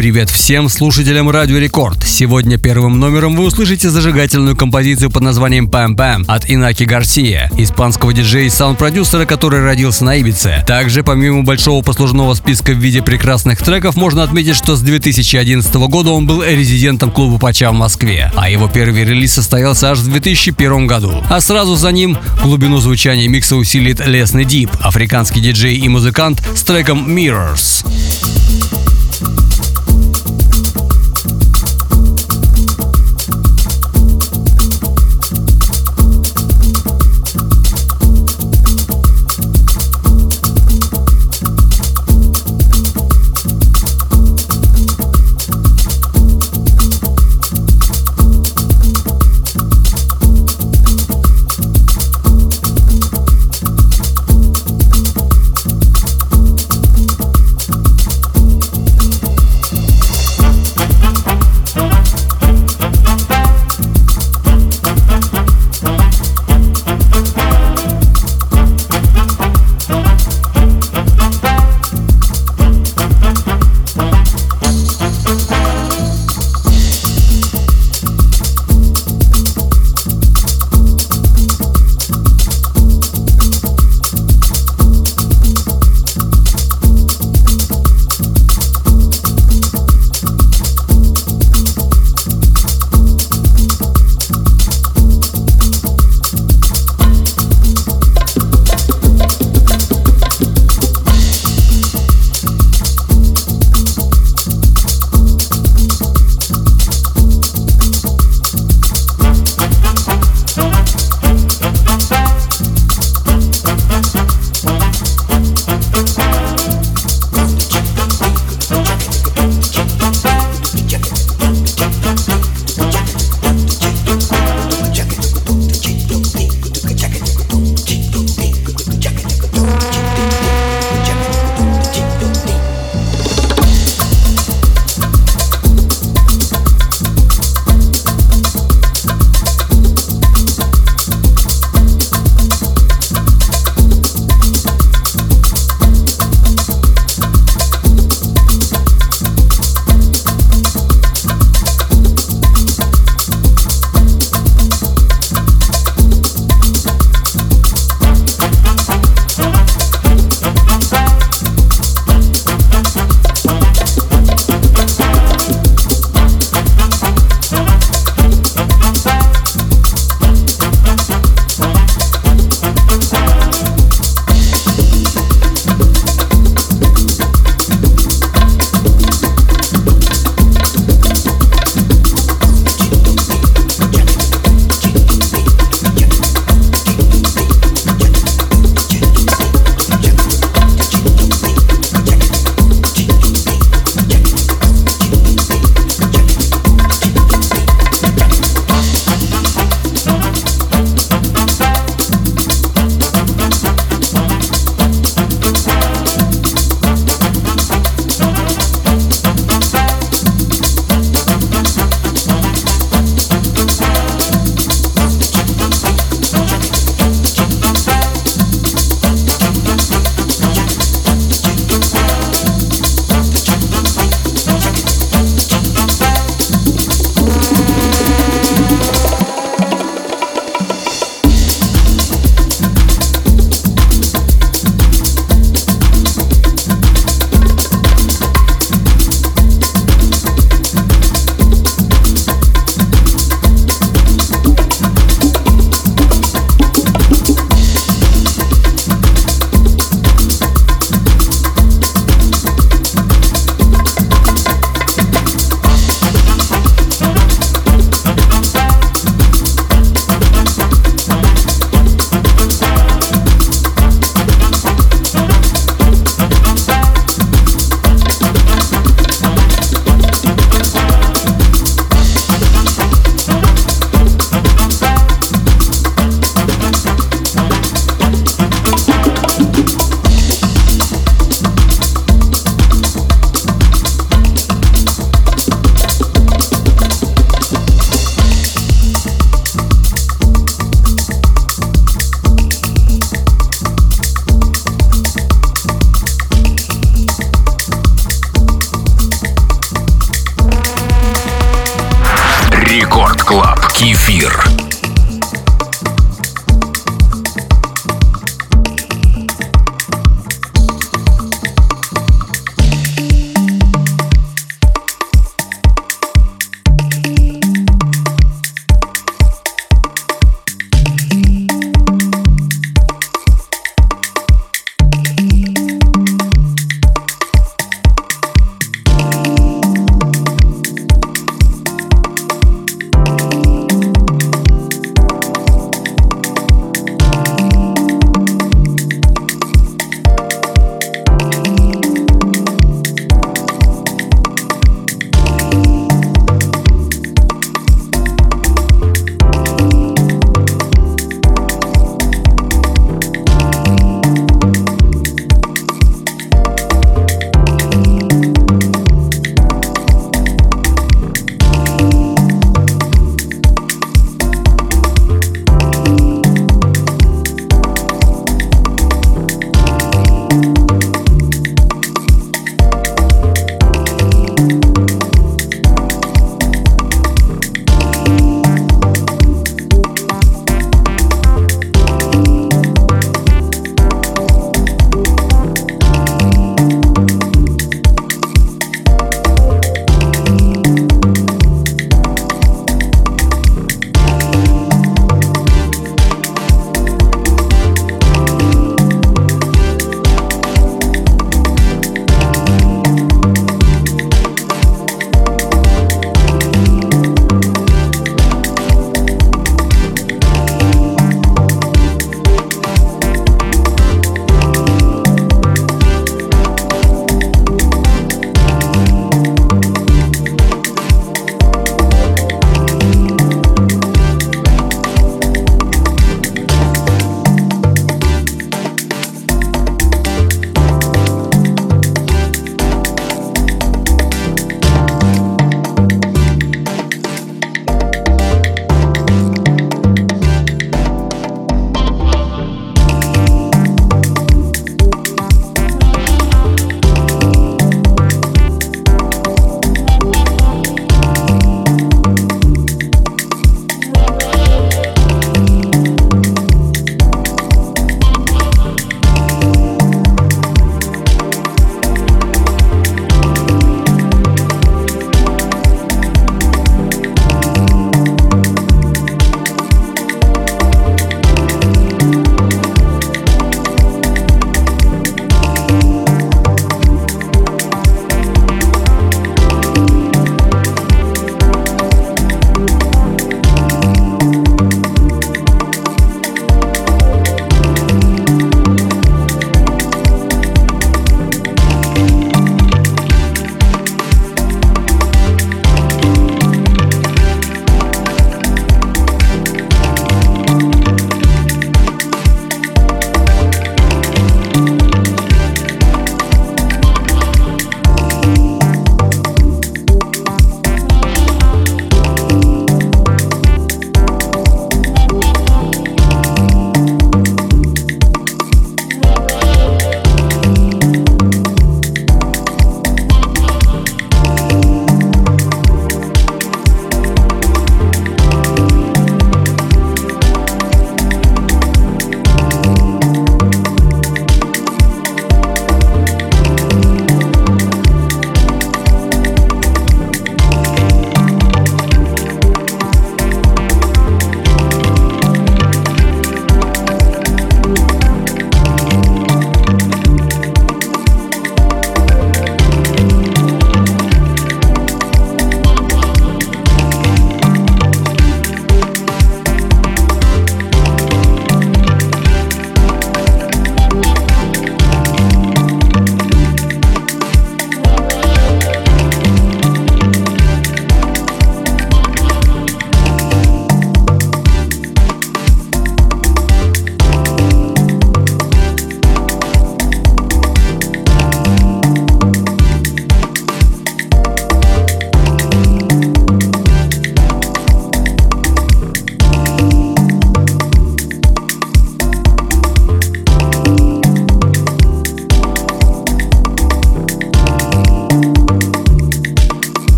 Привет всем слушателям Радио Рекорд. Сегодня первым номером вы услышите зажигательную композицию под названием «Пам Пам» от Инаки Гарсия, испанского диджея и саунд-продюсера, который родился на Ибице. Также, помимо большого послужного списка в виде прекрасных треков, можно отметить, что с 2011 года он был резидентом клуба Пача в Москве, а его первый релиз состоялся аж в 2001 году. А сразу за ним глубину звучания микса усилит Лесный Дип, африканский диджей и музыкант с треком «Mirrors».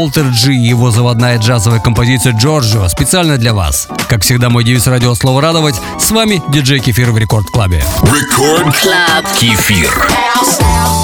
Walter G и его заводная джазовая композиция Джорджио специально для вас. Как всегда, мой девиз радио от слова «радовать». С вами диджей Кефир в Record Clubе. Record Club. Кефир. Дон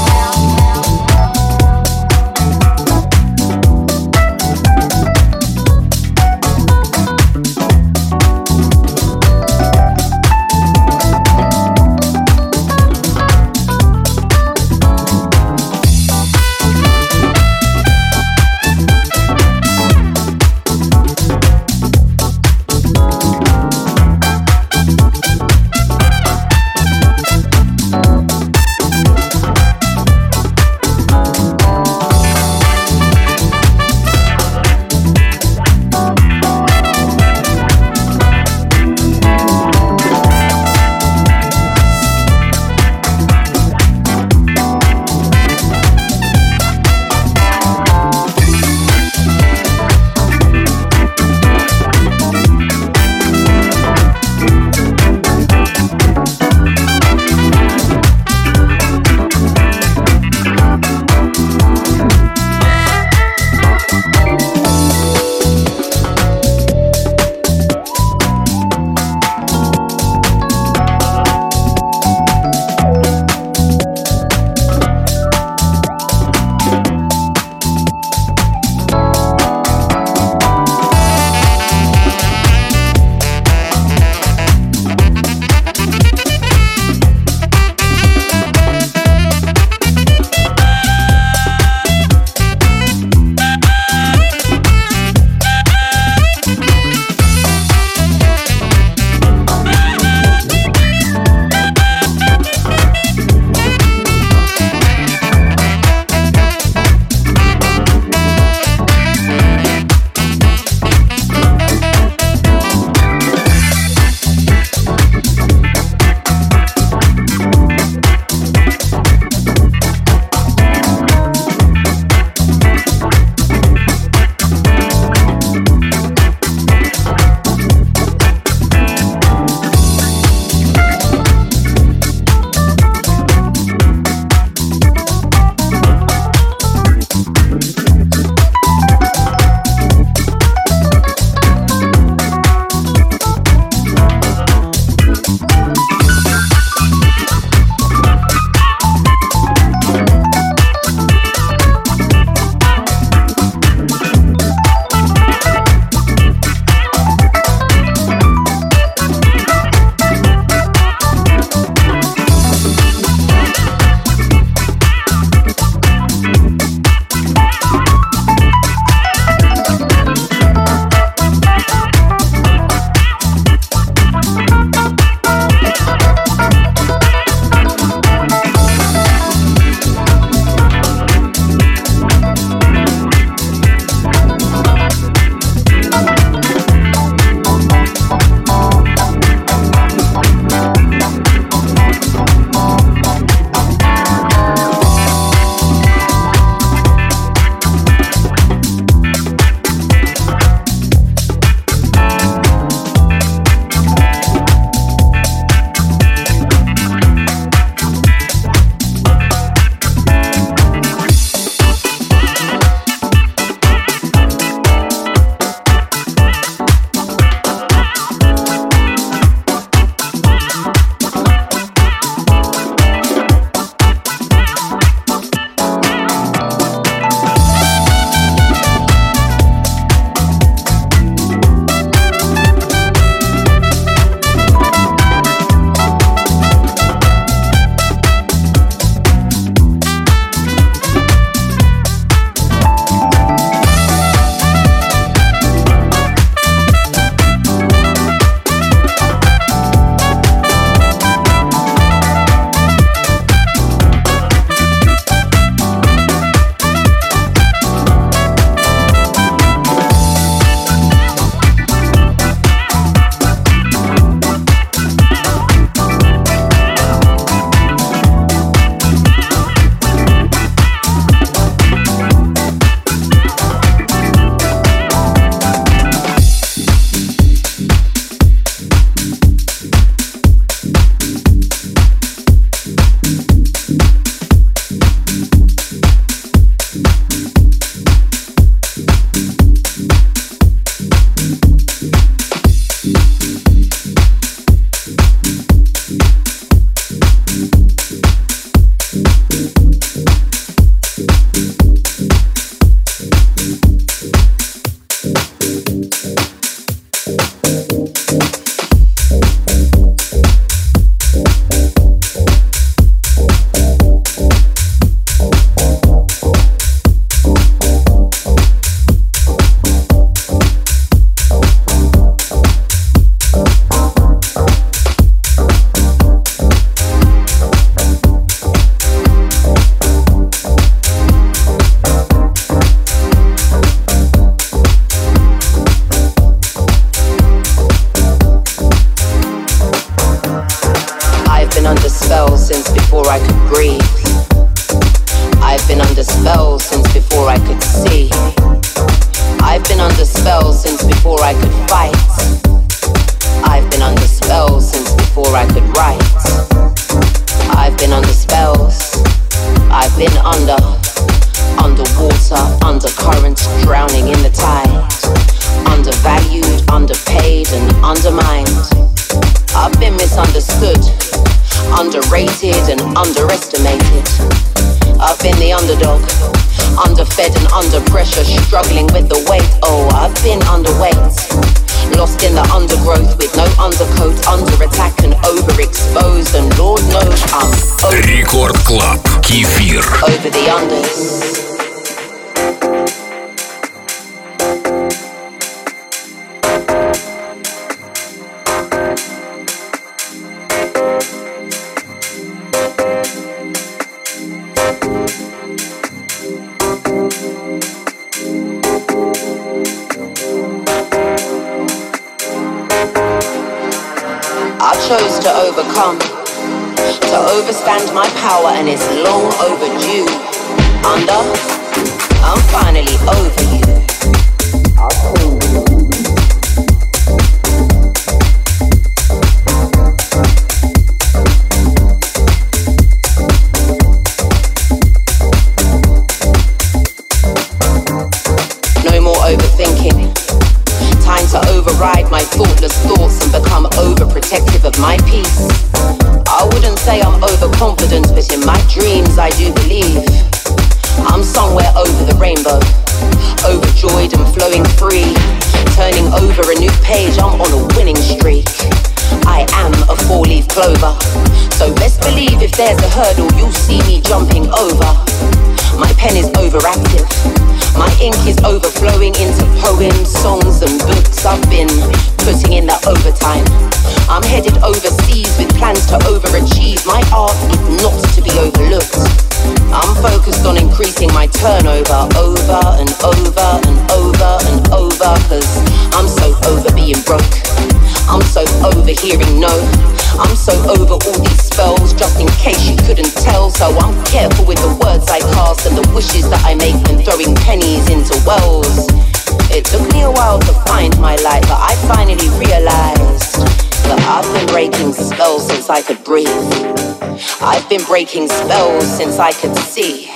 I've been breaking spells since I could see.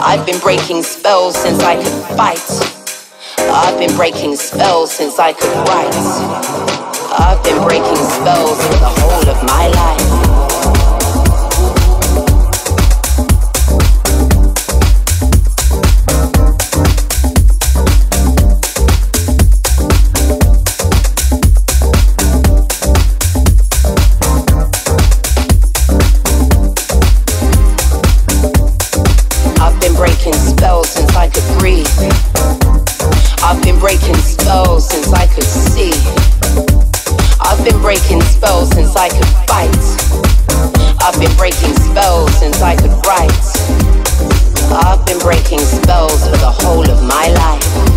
I've been breaking spells since I could fight. I've been breaking spells since I could write. I've been breaking spells for the whole of my life. since I could see. I've been breaking spells since I could fight. I've been breaking spells since I could write. I've been breaking spells for the whole of my life.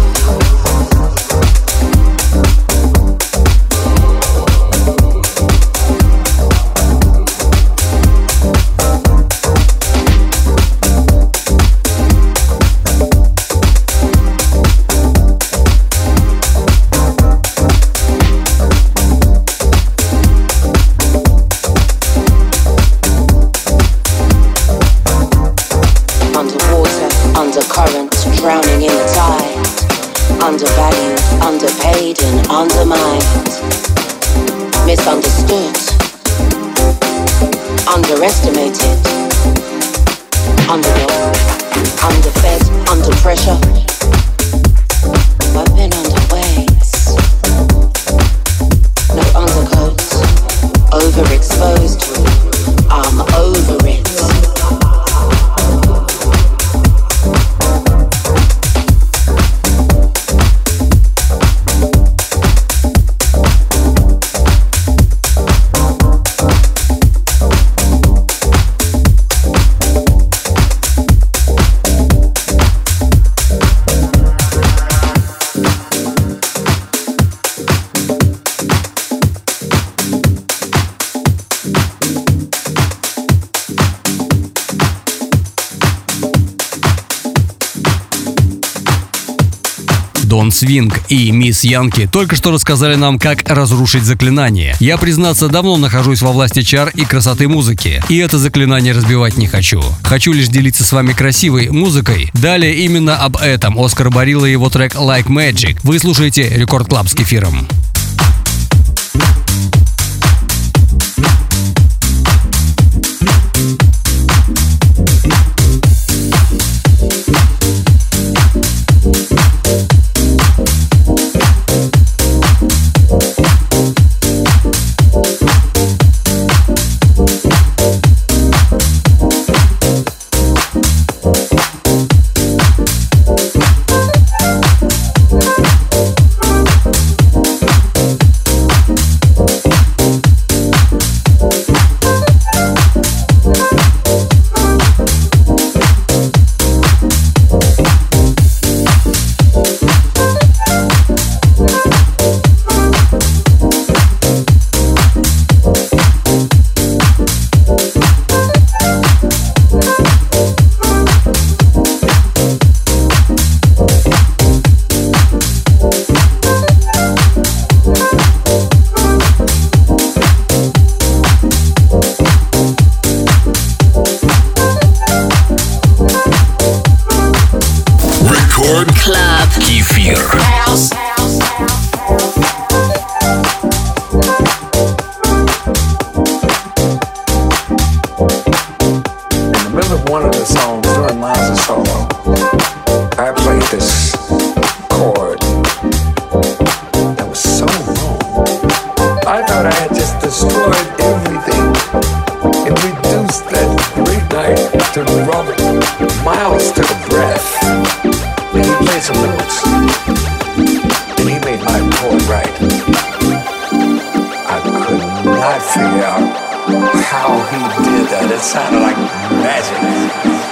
underestimated. Свинг и Мисс Янки только что рассказали нам, как разрушить заклинание. Я, признаться, давно нахожусь во власти чар и красоты музыки, и это заклинание разбивать не хочу. Хочу лишь делиться с вами красивой музыкой. Далее именно об этом Оскар Барилла и его трек Like Magic. Вы слушаете Record Club с кефиром. sounded like magic.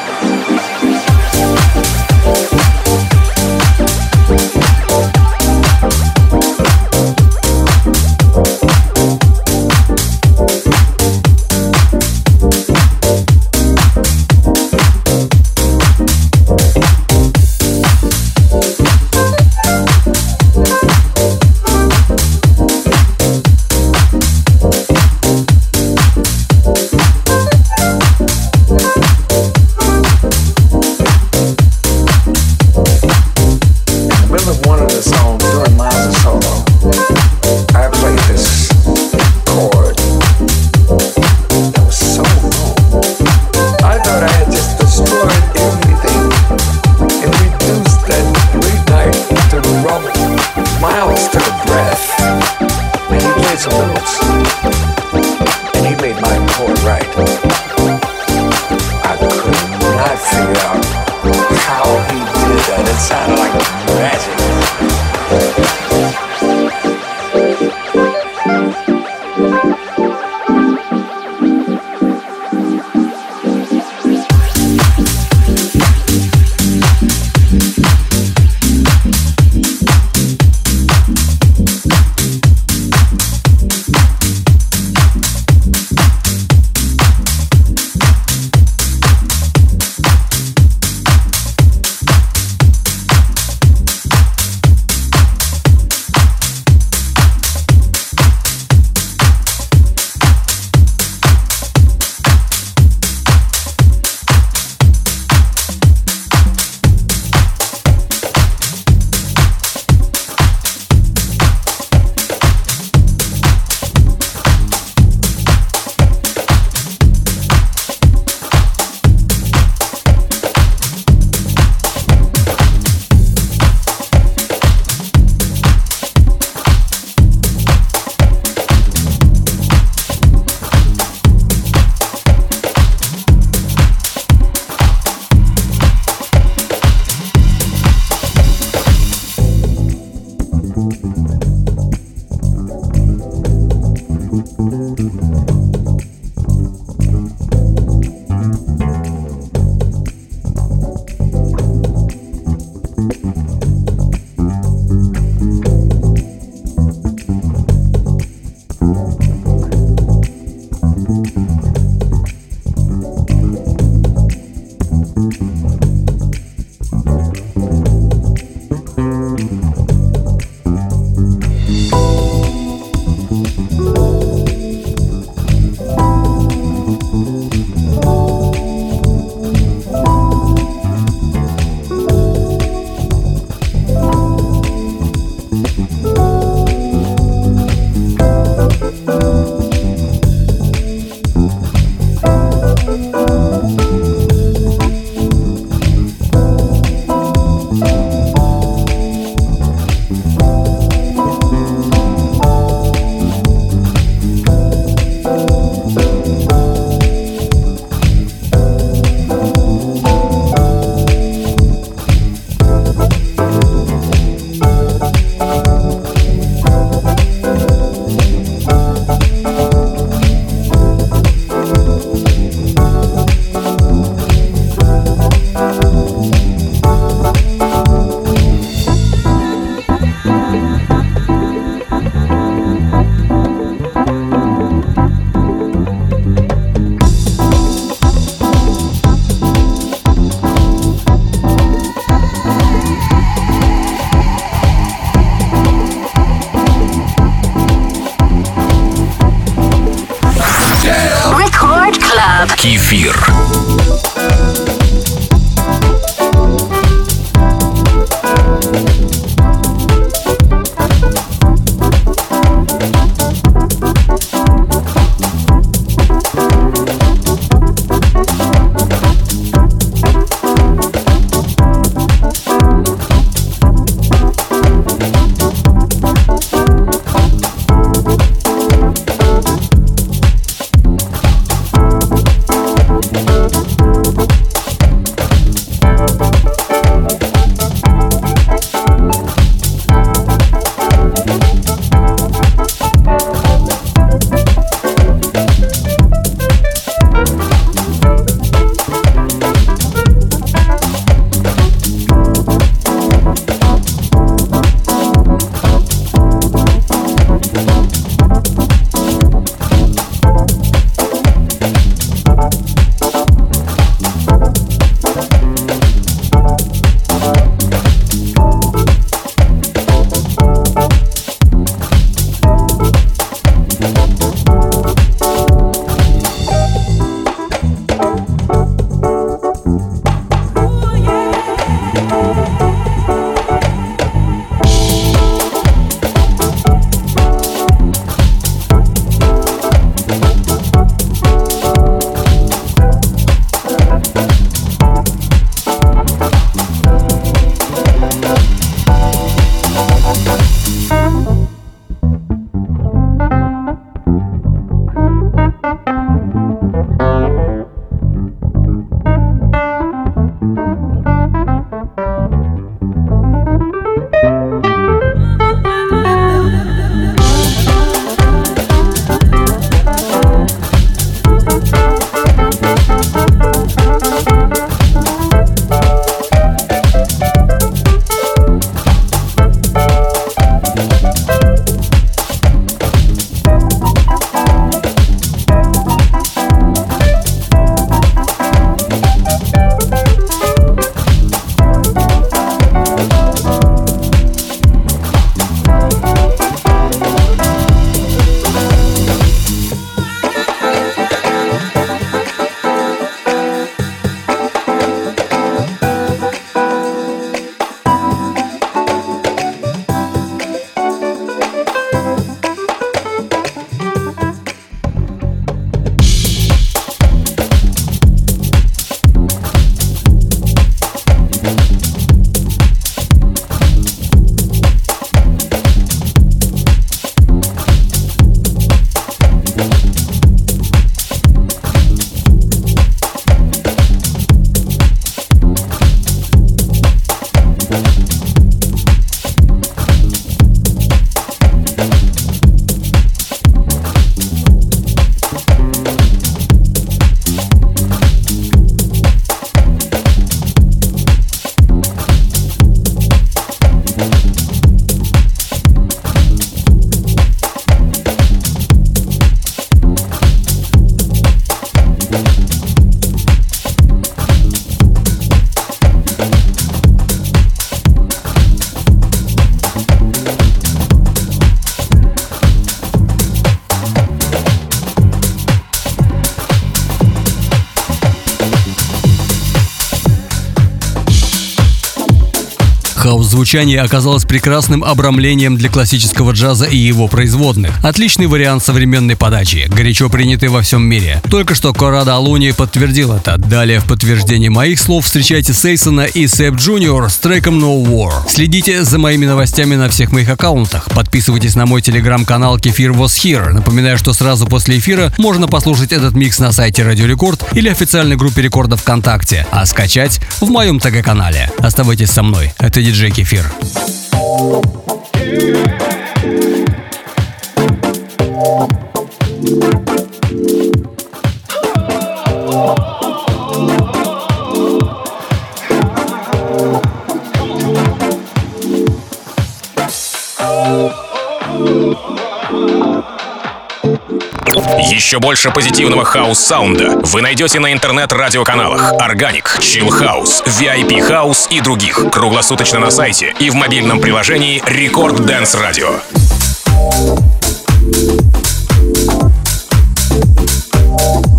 Звучание оказалось прекрасным обрамлением для классического джаза и его производных. Отличный вариант современной подачи, горячо принятый во всем мире. Только что Коррадо Алунни подтвердил это. Далее в подтверждение моих слов встречайте Сейсона и Сэп Джуниор с треком No War. Следите за моими новостями на всех моих аккаунтах. Подписывайтесь на мой телеграм-канал Kefir Was Here. Напоминаю, что сразу после эфира можно послушать этот микс на сайте Радио Рекорд или официальной группе Рекорда ВКонтакте, а скачать в моем ТГ-канале. Оставайтесь со мной. Это диджей Кефир. Еще больше позитивного хаус-саунда вы найдете на интернет-радиоканалах Organic, Chill House, VIP House и других круглосуточно на сайте и в мобильном приложении Record Dance Radio. Club.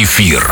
Кефир.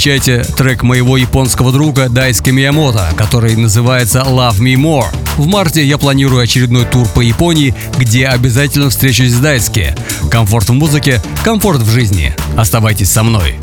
Встречайте трек моего японского друга Дайски Миямото, который называется Love Me More. В марте я планирую очередной тур по Японии, где обязательно встречусь с Дайски. Комфорт в музыке, комфорт в жизни. Оставайтесь со мной.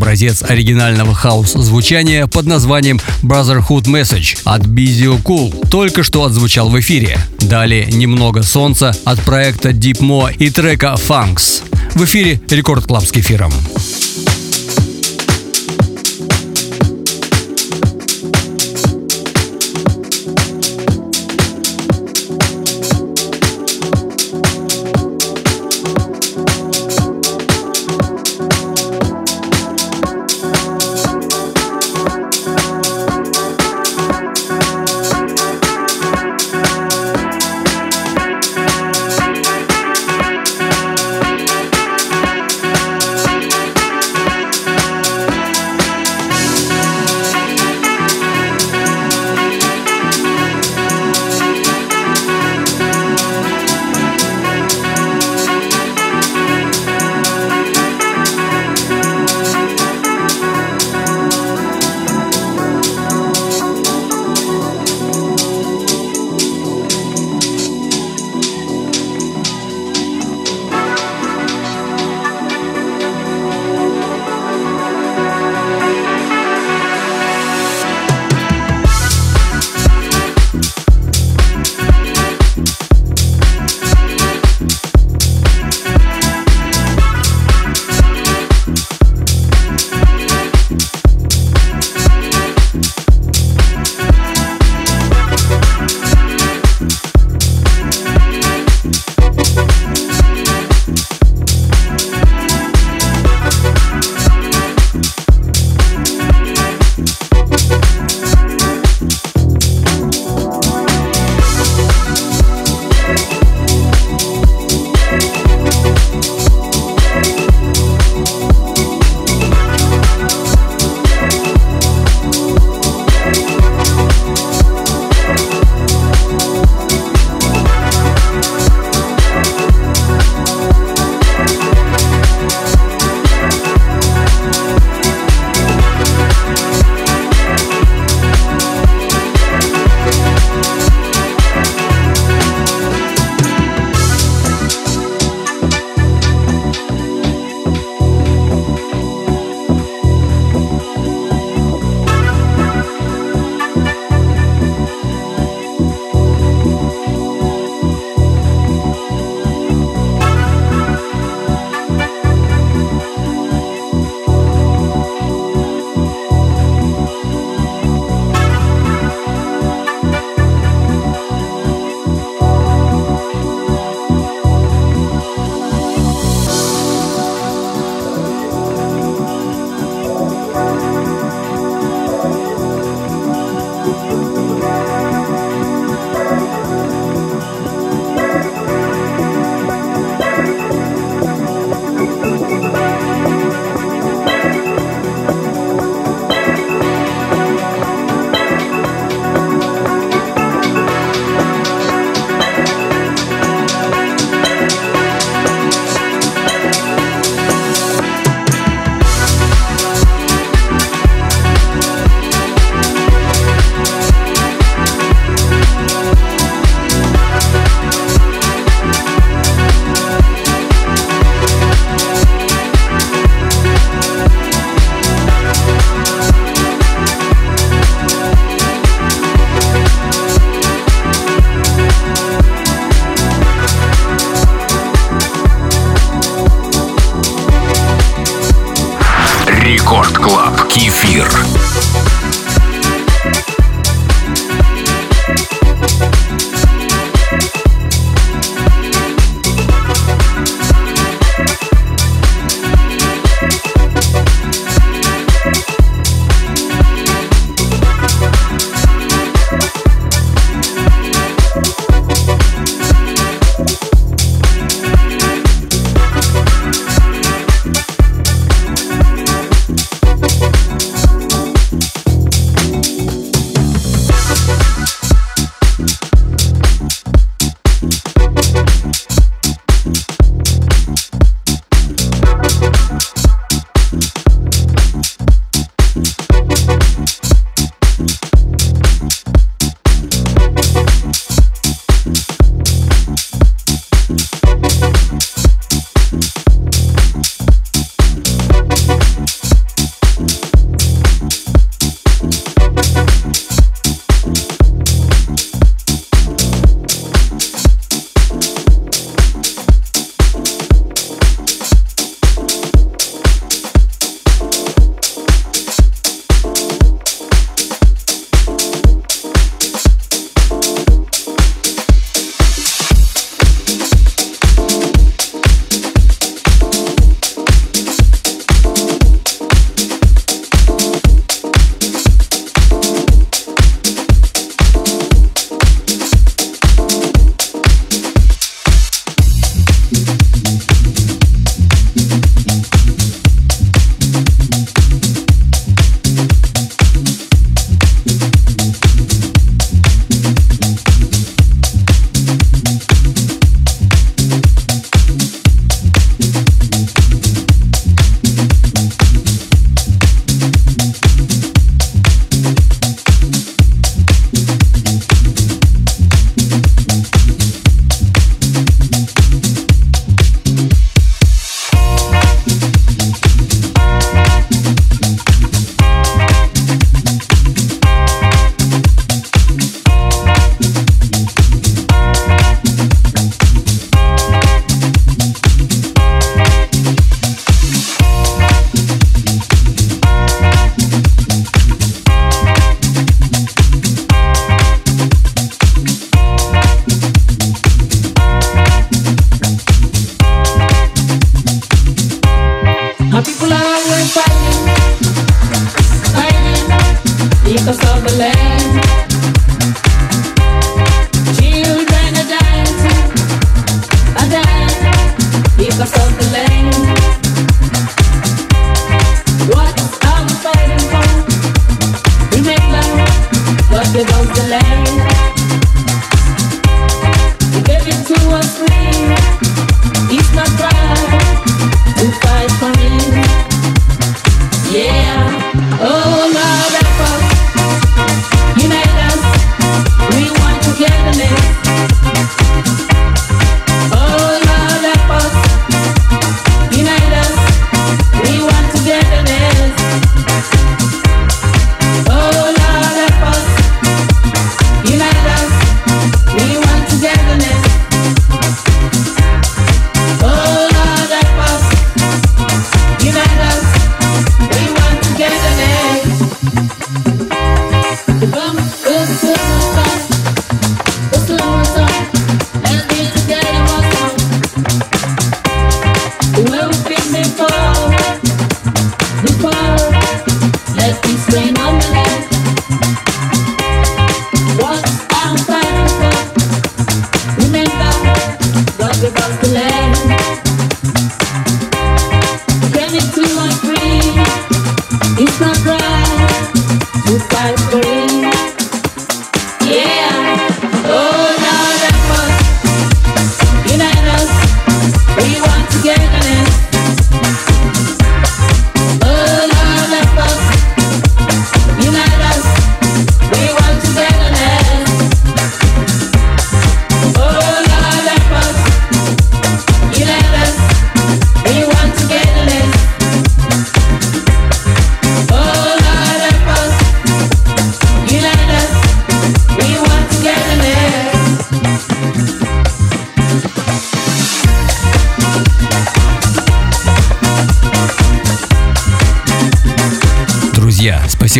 Образец оригинального хаус-звучания под названием Brotherhood Message от Bizio Cool только что отзвучал в эфире. Далее немного солнца от проекта Deep Mo и трека Funks. В эфире Record Club с кефиром.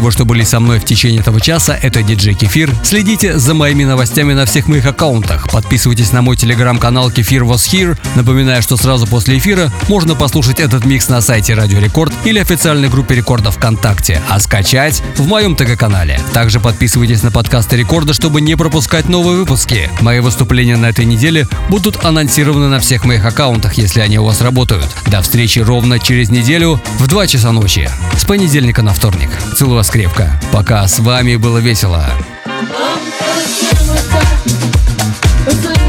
Спасибо, что были со мной в течение этого часа. Это диджей Кефир. Следите за моими новостями на всех моих аккаунтах. Подписывайтесь на мой телеграм-канал Кефир Was Here. Напоминаю, что сразу после эфира можно послушать этот микс на сайте Радио Рекорд или официальной группе Рекорда ВКонтакте, а скачать в моем ТГ-канале. Также подписывайтесь на подкасты Рекорда, чтобы не пропускать новые выпуски. Мои выступления на этой неделе будут анонсированы на всех моих аккаунтах, если они у вас работают. До встречи ровно через неделю в 2 часа ночи. С понедельника на вторник. Целую вас крепко. Пока с вами было весело. What you